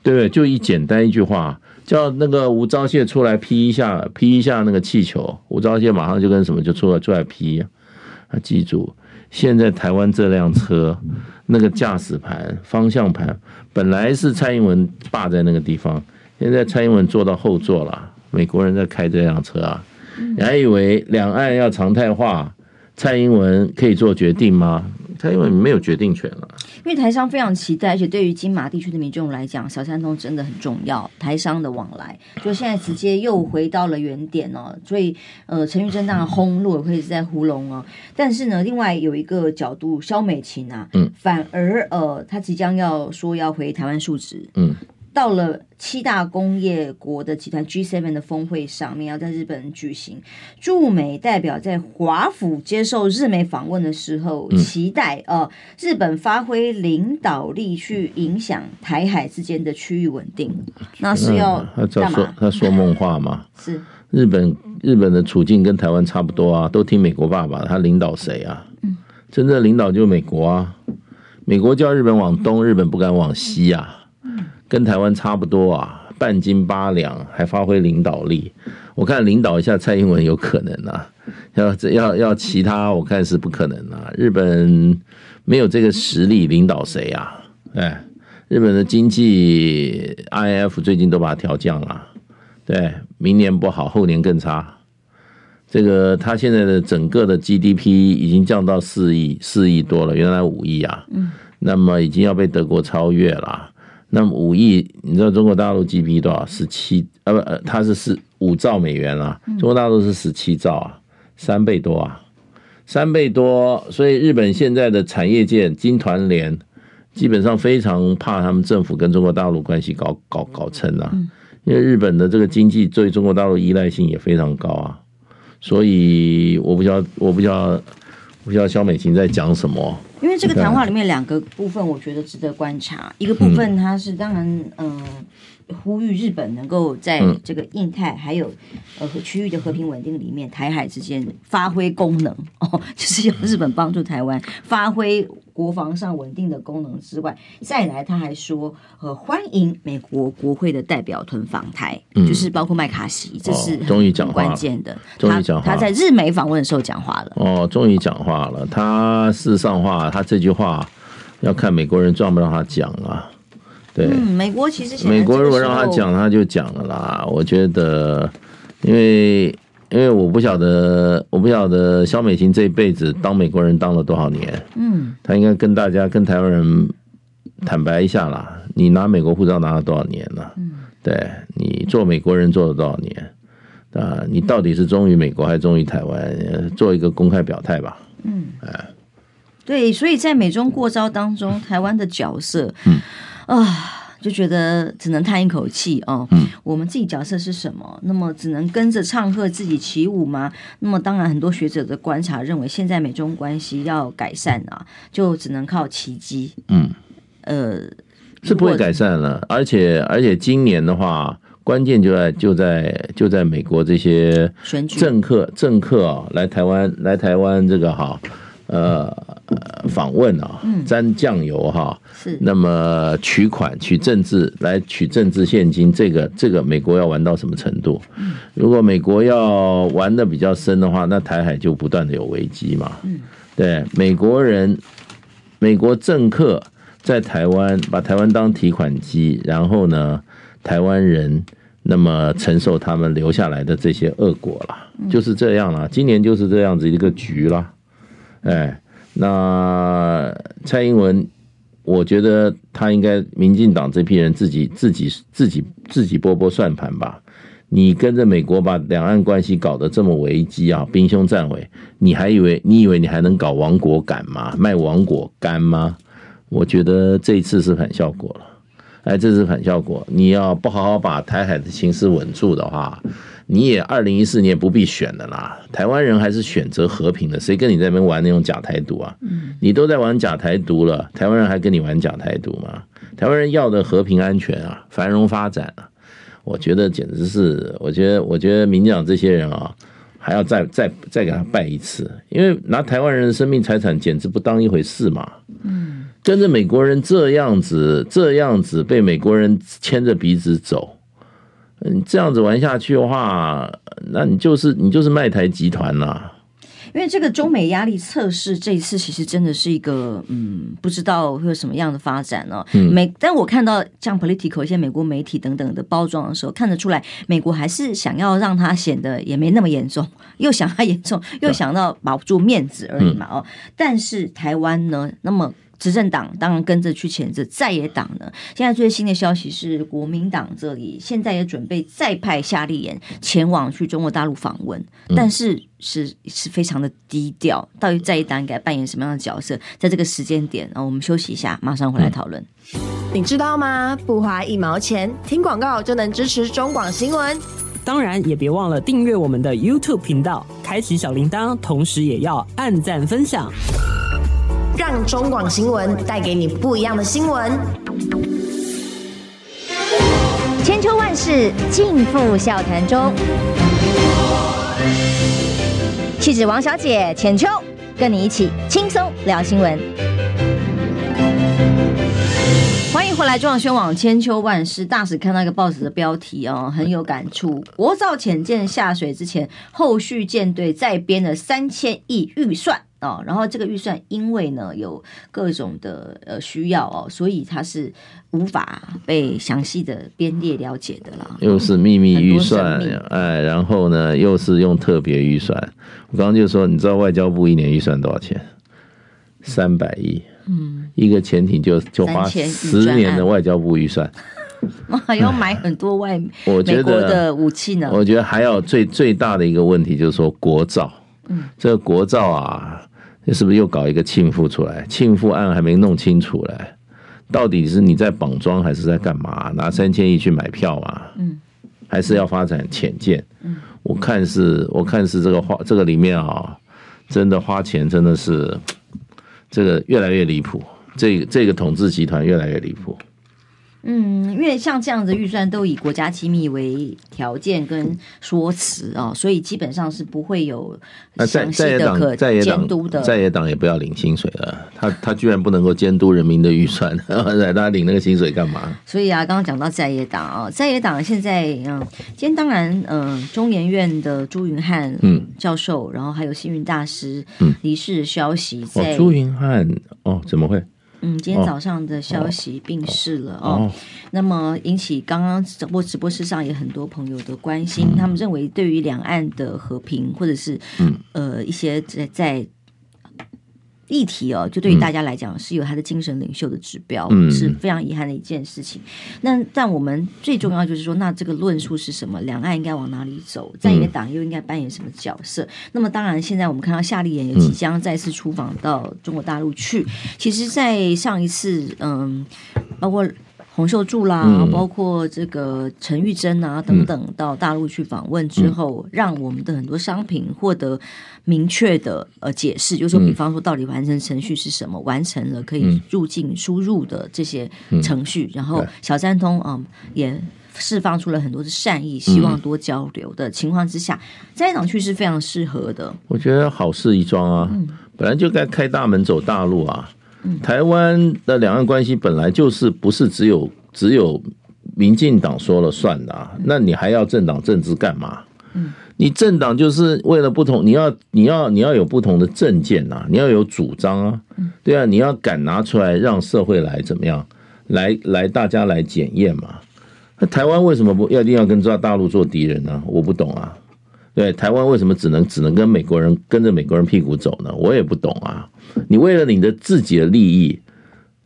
S2: 对不对？就一简单一句话，叫那个吴钊燮出来批一下，批一下那个气球，吴钊燮马上就跟什么就出来出来批，啊，记住。现在台湾这辆车，那个驾驶盘、方向盘本来是蔡英文霸在那个地方，现在蔡英文坐到后座了，美国人在开这辆车啊，你还以为两岸要常态化，蔡英文可以做决定吗？蔡英文没有决定权了。
S1: 因为台商非常期待，而且对于金马地区的民众来讲，小三通真的很重要。台商的往来，就现在直接又回到了原点哦。所以，呃，陈玉珍当然轰陆委会是在糊弄哦。但是呢，另外有一个角度，肖美琴啊，嗯，反而呃，他即将要说要回台湾述职，嗯。到了七大工业国的集团 G7 的峰会上面，要在日本举行。驻美代表在华府接受日媒访问的时候，期待呃日本发挥领导力去影响台海之间的区域稳定。那是要干嘛？
S2: 他说梦话吗？
S1: 是
S2: 日本日本的处境跟台湾差不多啊，都听美国爸爸，他领导谁啊？嗯，真正领导就是美国啊。美国叫日本往东，日本不敢往西啊。跟台湾差不多啊，半斤八两，还发挥领导力。我看领导一下蔡英文有可能啊，要要要其他，我看是不可能啊。日本没有这个实力领导谁啊？哎，日本的经济 IF 最近都把它调降了，对，明年不好，后年更差。这个他现在的整个的 GDP 已经降到四亿四亿多了，原来五亿啊，嗯，那么已经要被德国超越了。那么五亿，你知道中国大陆 GDP 多少？十七啊不呃，它是四五兆美元啊，中国大陆是十七兆啊，三倍多啊，三倍多。所以日本现在的产业界金团联基本上非常怕他们政府跟中国大陆关系搞搞搞成啊，因为日本的这个经济对中国大陆依赖性也非常高啊，所以我不知道我不知道我不知道肖美琴在讲什么。
S1: 因为这个谈话里面两个部分，我觉得值得观察。一个部分，它是当然，嗯。呃呼吁日本能够在这个印太还有呃区域的和平稳定里面，台海之间发挥功能。哦，就是要日本帮助台湾发挥国防上稳定的功能之外，再来他还说呃欢迎美国国会的代表团访台，嗯、就是包括麦卡锡，这是终于讲关键的，
S2: 终于讲话，
S1: 他在日美访问的时候讲话了，
S2: 哦，终于讲话了，他事实上话，他这句话要看美国人让不让他讲啊。对、嗯，
S1: 美国其实
S2: 美国如果让他讲，他就讲了啦。我觉得，因为因为我不晓得，我不晓得萧美琴这一辈子当美国人当了多少年。嗯，他应该跟大家跟台湾人坦白一下啦。你拿美国护照拿了多少年了？嗯，对，你做美国人做了多少年？啊，你到底是忠于美国还是忠于台湾？做一个公开表态吧。嗯，哎，
S1: 对，所以在美中过招当中，台湾的角色，嗯。啊，就觉得只能叹一口气哦。嗯，我们自己角色是什么？那么只能跟着唱和自己起舞吗？那么当然，很多学者的观察认为，现在美中关系要改善啊，就只能靠奇迹。嗯，呃，
S2: 是不会改善了。而且而且今年的话，关键就在就在就在美国这些政客政客啊，来台湾来台湾这个哈呃访问啊，沾酱油哈，是那么取款取政治来取政治现金，这个这个美国要玩到什么程度？如果美国要玩的比较深的话，那台海就不断的有危机嘛。对，美国人美国政客在台湾把台湾当提款机，然后呢？台湾人那么承受他们留下来的这些恶果了，就是这样了。今年就是这样子一个局了。哎，那蔡英文，我觉得他应该民进党这批人自己自己自己自己拨拨算盘吧。你跟着美国把两岸关系搞得这么危机啊，兵凶战危，你还以为你以为你还能搞亡国感吗？卖亡国干吗？我觉得这一次是反效果了。哎，这是反效果。你要不好好把台海的形势稳住的话，你也二零一四年不必选的啦。台湾人还是选择和平的，谁跟你在那边玩那种假台独啊？你都在玩假台独了，台湾人还跟你玩假台独吗？台湾人要的和平安全啊，繁荣发展啊，我觉得简直是，我觉得，我觉得民进党这些人啊，还要再再再给他拜一次，因为拿台湾人的生命财产简直不当一回事嘛。嗯。跟着美国人这样子，这样子被美国人牵着鼻子走，你这样子玩下去的话，那你就是你就是卖台集团呐。
S1: 因为这个中美压力测试这一次其实真的是一个，嗯，不知道会有什么样的发展呢？嗯，美，但我看到像 Political 一些美国媒体等等的包装的时候，看得出来，美国还是想要让它显得也没那么严重，又想它严重，又想到保住面子而已嘛。哦，但是台湾呢，那么。执政党当然跟着去谴责，在野党呢，现在最新的消息是，国民党这里现在也准备再派夏立言前往去中国大陆访问，但是是是非常的低调。到底在野党应该扮演什么样的角色？在这个时间点，啊，我们休息一下，马上回来讨论。
S4: 你知道吗？不花一毛钱，听广告就能支持中广新闻。
S3: 当然，也别忘了订阅我们的 YouTube 频道，开启小铃铛，同时也要按赞分享。
S4: 让中广新闻带给你不一样的新闻。
S1: 千秋万世尽付笑谈中。气质王小姐浅秋，跟你一起轻松聊新闻。欢迎回来，中广宣网千秋万世大使看到一个报纸的标题哦，很有感触。国造潜舰下水之前，后续舰队再编了三千亿预算。哦，然后这个预算因为呢有各种的呃需要哦，所以它是无法被详细的编列了解的啦。
S2: 又是秘密预算，哎，然后呢又是用特别预算。我刚刚就说，你知道外交部一年预算多少钱？三百亿。嗯，一个潜艇就就花十年的外交部预算。
S1: 还要买 很多外我觉得美国的武器呢。
S2: 我觉得还有最最大的一个问题就是说国造，嗯，这个国造啊。你是不是又搞一个庆父出来？庆父案还没弄清楚嘞，到底是你在绑桩还是在干嘛？拿三千亿去买票啊？嗯，还是要发展潜舰？嗯，我看是，我看是这个花，这个里面啊，真的花钱真的是这个越来越离谱，这个这个统治集团越来越离谱。
S1: 嗯，因为像这样子预算都以国家机密为条件跟说辞啊，所以基本上是不会有详细的可监督的。
S2: 在野党也不要领薪水了，他他居然不能够监督人民的预算，他领那个薪水干嘛？
S1: 所以啊，刚刚讲到在野党啊，在野党现在嗯，今天当然嗯、呃，中研院的朱云汉嗯教授，然后还有星云大师嗯离世的消息在，
S2: 哦，朱云汉哦，怎么会？
S1: 嗯，今天早上的消息病逝了哦。那么引起刚刚直播直播室上也很多朋友的关心，嗯、他们认为对于两岸的和平或者是、嗯、呃一些在在。议题哦，就对于大家来讲是有他的精神领袖的指标，嗯、是非常遗憾的一件事情。那但我们最重要就是说，那这个论述是什么？两岸应该往哪里走？在野党又应该扮演什么角色？嗯、那么当然，现在我们看到夏立言也即将再次出访到中国大陆去。其实，在上一次，嗯，包括。洪秀柱啦，嗯、包括这个陈玉珍啊等等，到大陆去访问之后，嗯、让我们的很多商品获得明确的呃解释，就是说，比方说，到底完成程序是什么，嗯、完成了可以入境输入的这些程序，嗯、然后小三通啊、嗯、也释放出了很多的善意，希望多交流的情况之下，在野党去是非常适合的。
S2: 我觉得好事一桩啊，本来就该开大门走大路啊。台湾的两岸关系本来就是不是只有只有民进党说了算的啊，那你还要政党政治干嘛？你政党就是为了不同，你要你要你要有不同的政见呐，你要有主张啊，对啊，你要敢拿出来让社会来怎么样，来来大家来检验嘛。那台湾为什么不要一定要跟大大陆做敌人呢？我不懂啊。对，台湾为什么只能只能跟美国人跟着美国人屁股走呢？我也不懂啊。你为了你的自己的利益，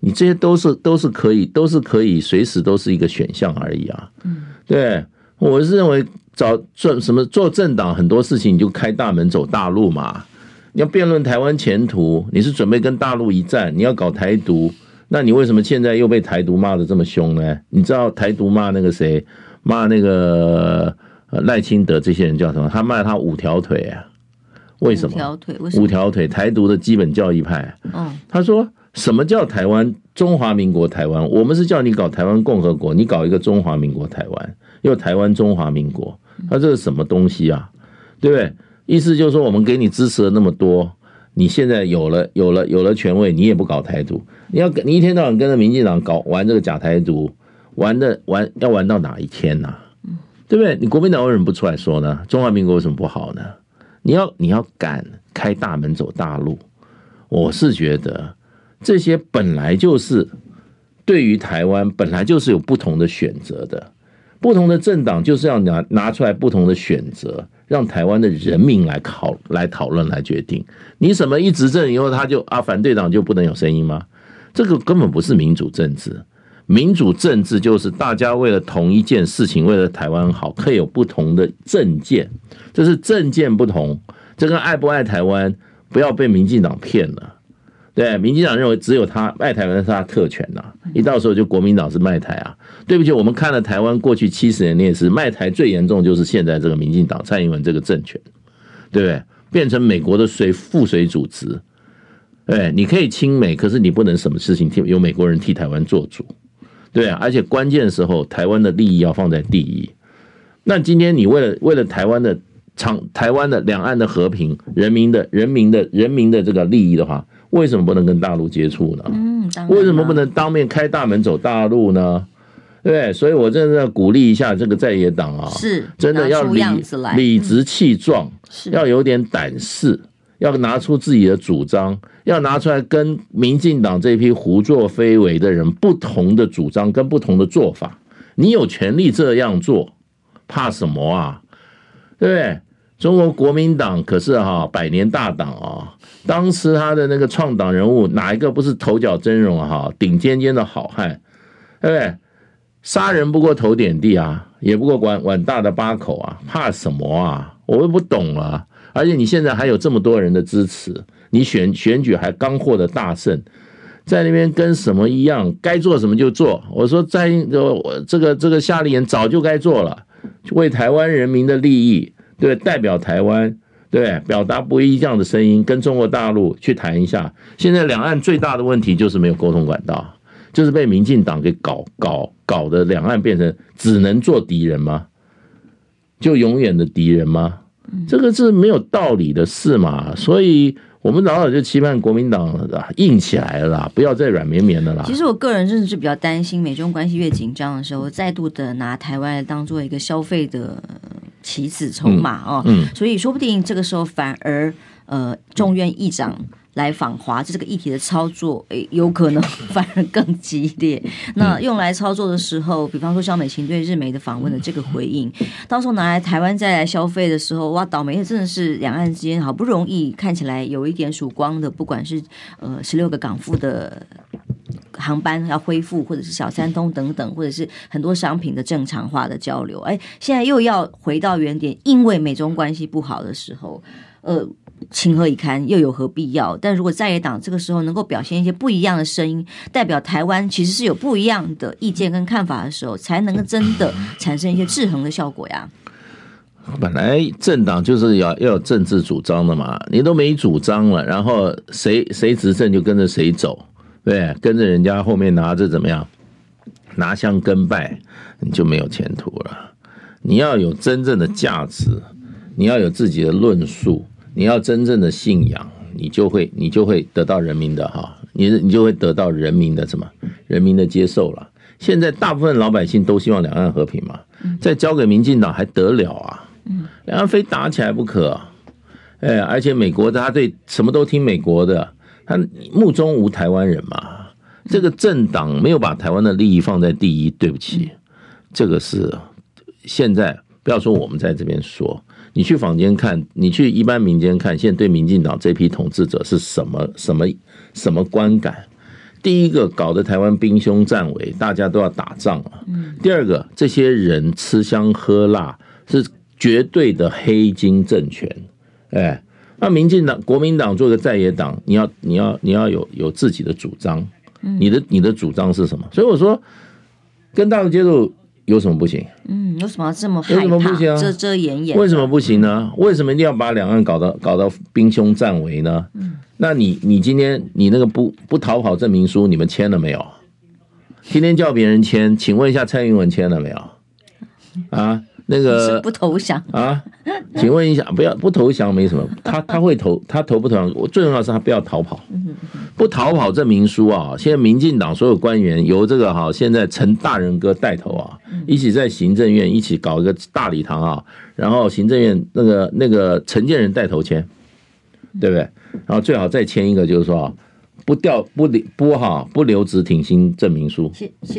S2: 你这些都是都是可以都是可以随时都是一个选项而已啊。对，我是认为。找做什么做政党很多事情你就开大门走大路嘛。你要辩论台湾前途，你是准备跟大陆一战？你要搞台独，那你为什么现在又被台独骂的这么凶呢？你知道台独骂那个谁，骂那个赖清德这些人叫什么？他卖他五条腿啊？为什么？五条腿？五条腿？台独的基本教义派。嗯，他说什么叫台湾？中华民国台湾？我们是叫你搞台湾共和国，你搞一个中华民国台湾，又台湾中华民国。他这是什么东西啊？对不对？意思就是说，我们给你支持了那么多，你现在有了有了有了权位，你也不搞台独，你要你一天到晚跟着民进党搞玩这个假台独，玩的玩要玩到哪一天呢？对不对？你国民党为什么不出来说呢？中华民国为什么不好呢？你要你要敢开大门走大路，我是觉得这些本来就是对于台湾本来就是有不同的选择的。不同的政党就是要拿拿出来不同的选择，让台湾的人民来考来讨论来决定。你什么一执政以后，他就啊反对党就不能有声音吗？这个根本不是民主政治。民主政治就是大家为了同一件事情，为了台湾好，可以有不同的政见。这是政见不同，这跟爱不爱台湾，不要被民进党骗了。对，民进党认为只有他卖台湾是他特权呐，一到时候就国民党是卖台啊。对不起，我们看了台湾过去七十年历史，卖台最严重就是现在这个民进党蔡英文这个政权，对不对？变成美国的随附水组织，对，你可以亲美，可是你不能什么事情替由美国人替台湾做主，对啊，而且关键时候台湾的利益要放在第一。那今天你为了为了台湾的长台湾的两岸的和平，人民的人民的人民的这个利益的话。为什么不能跟大陆接触呢？嗯，为什么不能当面开大门走大路呢？对，所以我真的要鼓励一下这个在野党啊，是真的要理理直气壮，要有点胆识，要拿出自己的主张，要拿出来跟民进党这批胡作非为的人不同的主张跟不同的做法。你有权利这样做，怕什么啊？对不对？中国国民党可是哈百年大党啊，当时他的那个创党人物哪一个不是头角峥嵘啊？哈，顶尖尖的好汉，对不对？杀人不过头点地啊，也不过碗碗大的八口啊，怕什么啊？我又不懂了。而且你现在还有这么多人的支持，你选选举还刚获得大胜，在那边跟什么一样，该做什么就做。我说在这个这个夏立言早就该做了，为台湾人民的利益。对，代表台湾，对，表达不一样的声音，跟中国大陆去谈一下。现在两岸最大的问题就是没有沟通管道，就是被民进党给搞搞搞的，两岸变成只能做敌人吗？就永远的敌人吗？这个是没有道理的事嘛，所以。我们老早就期盼国民党硬起来了啦，不要再软绵绵的啦。
S1: 其实我个人真的是比较担心，美中关系越紧张的时候，再度的拿台湾来当做一个消费的棋子筹码哦。嗯，嗯，所以说不定这个时候反而呃，众院议长。来访华，这个议题的操作，诶，有可能 反而更激烈。那用来操作的时候，比方说肖美琴对日媒的访问的这个回应，到时候拿来台湾再来消费的时候，哇，倒霉的真的是两岸之间好不容易看起来有一点曙光的，不管是呃十六个港府的航班要恢复，或者是小三通等等，或者是很多商品的正常化的交流，哎，现在又要回到原点，因为美中关系不好的时候，呃。情何以堪，又有何必要？但如果在野党这个时候能够表现一些不一样的声音，代表台湾其实是有不一样的意见跟看法的时候，才能够真的产生一些制衡的效果呀。
S2: 本来政党就是要要有政治主张的嘛，你都没主张了，然后谁谁执政就跟着谁走，对，跟着人家后面拿着怎么样？拿香跟拜，你就没有前途了。你要有真正的价值，你要有自己的论述，你要真正的信仰，你就会你就会得到人民的哈，你你就会得到人民的什么？人民的接受了。现在大部分老百姓都希望两岸和平嘛，再交给民进党还得了啊？两岸非打起来不可。哎，而且美国他对什么都听美国的，他目中无台湾人嘛。这个政党没有把台湾的利益放在第一，对不起，这个是现在不要说我们在这边说，你去坊间看，你去一般民间看，现在对民进党这批统治者是什么什么什么观感？第一个搞得台湾兵凶战危，大家都要打仗了。第二个，这些人吃香喝辣，是绝对的黑金政权。哎，那民进党、国民党做个在野党，你要你要你要有有自己的主张。你的你的主张是什么？所以我说，跟大陆接触有什么不行？
S1: 嗯，有什么这么害怕？
S2: 有什么不行啊？
S1: 遮遮掩掩？
S2: 为什么不行呢？为什么一定要把两岸搞到搞到兵凶战危呢？嗯，那你你今天你那个不不逃跑证明书，你们签了没有？天天叫别人签，请问一下蔡英文签了没有？啊？那个
S1: 不投降
S2: 啊？请问一下，不要不投降没什么，他 他会投，他投不投降？我最重要是他不要逃跑，不逃跑证明书啊！现在民进党所有官员由这个哈，现在陈大人哥带头啊，一起在行政院一起搞一个大礼堂啊，然后行政院那个那个陈建仁带头签，对不对？然后最好再签一个，就是说啊。不掉不留不哈不留职停薪证明书，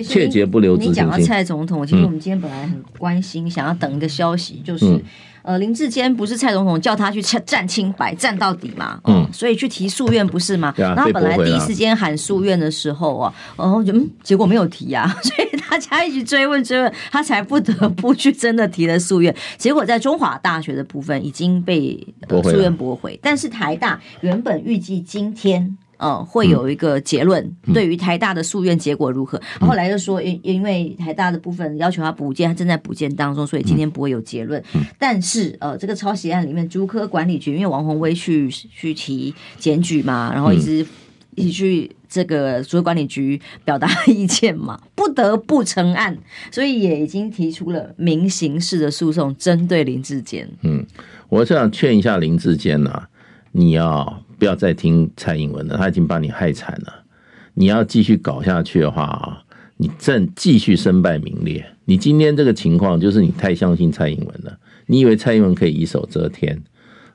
S2: 切结不留职停薪。
S1: 你讲到蔡总统，其实我们今天本来很关心，嗯、想要等一个消息，就是、嗯、呃林志坚不是蔡总统叫他去站清白，站到底嘛，嗯，所以去提诉愿不是吗？然后本来第一时间喊诉愿的时候啊，然后就嗯，结果没有提啊，所以大家一直追问追问，他才不得不去真的提了诉愿。结果在中华大学的部分已经被诉愿驳回，但是台大原本预计今天。呃，会有一个结论，对于台大的诉愿结果如何？后来又说，因因为台大的部分要求他补件，他正在补件当中，所以今天不会有结论。但是，呃，这个抄袭案里面，竹科管理局因为王宏威去去提检举嘛，然后一直一起去这个竹科管理局表达意见嘛，不得不成案，所以也已经提出了民刑事的诉讼，针对林志坚。
S2: 嗯，我想劝一下林志坚呐、啊，你要。不要再听蔡英文了，他已经把你害惨了。你要继续搞下去的话啊，你正继续身败名裂。你今天这个情况，就是你太相信蔡英文了。你以为蔡英文可以一手遮天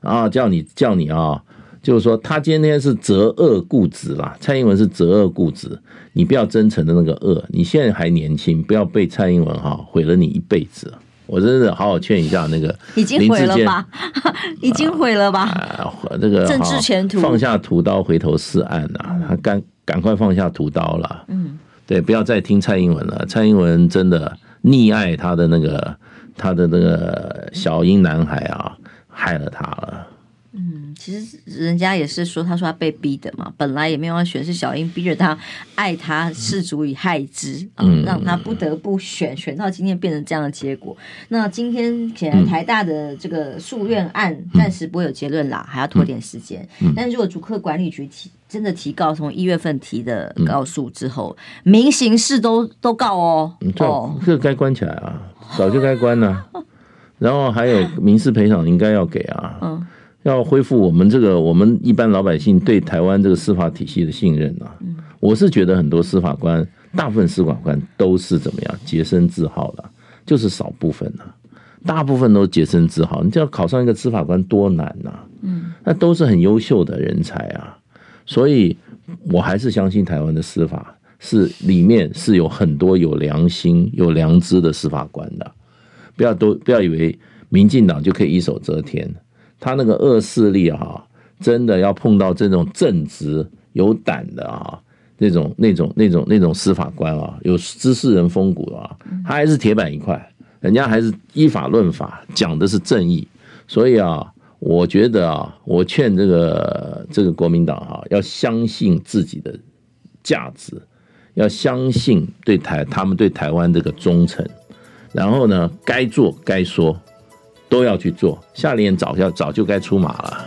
S2: 啊？叫你叫你啊，就是说他今天是择恶固执啦。蔡英文是择恶固执，你不要真诚的那个恶。你现在还年轻，不要被蔡英文哈毁了你一辈子。我真的好好劝一下那个
S1: 已经毁了吧，已经毁了吧。
S2: 啊，这个政治前途，放下屠刀，回头是岸呐、啊。他赶赶快放下屠刀了。嗯，对，不要再听蔡英文了。蔡英文真的溺爱他的那个他的那个小英男孩啊，害了他了。
S1: 嗯，其实人家也是说，他说他被逼的嘛，本来也没有要选，是小英逼着他爱他，是足以害之啊，让他不得不选，选到今天变成这样的结果。那今天显然台大的这个诉愿案暂时不会有结论啦，还要拖点时间。但是如果主客管理局提真的提告，从一月份提的告诉之后，民刑事都都告哦，
S2: 哦，这个该关起来啊，早就该关了。然后还有民事赔偿应该要给啊，嗯。要恢复我们这个我们一般老百姓对台湾这个司法体系的信任啊！我是觉得很多司法官，大部分司法官都是怎么样洁身自好的，就是少部分呐，大部分都洁身自好。你就要考上一个司法官多难呐！嗯，那都是很优秀的人才啊，所以我还是相信台湾的司法是里面是有很多有良心、有良知的司法官的，不要都不要以为民进党就可以一手遮天。他那个恶势力哈，真的要碰到这种正直有胆的啊，那种那种那种那种司法官啊，有知识人风骨啊，他还是铁板一块，人家还是依法论法，讲的是正义。所以啊，我觉得啊，我劝这个这个国民党哈，要相信自己的价值，要相信对台他们对台湾这个忠诚，然后呢，该做该说。都要去做，下联早要早就该出马了。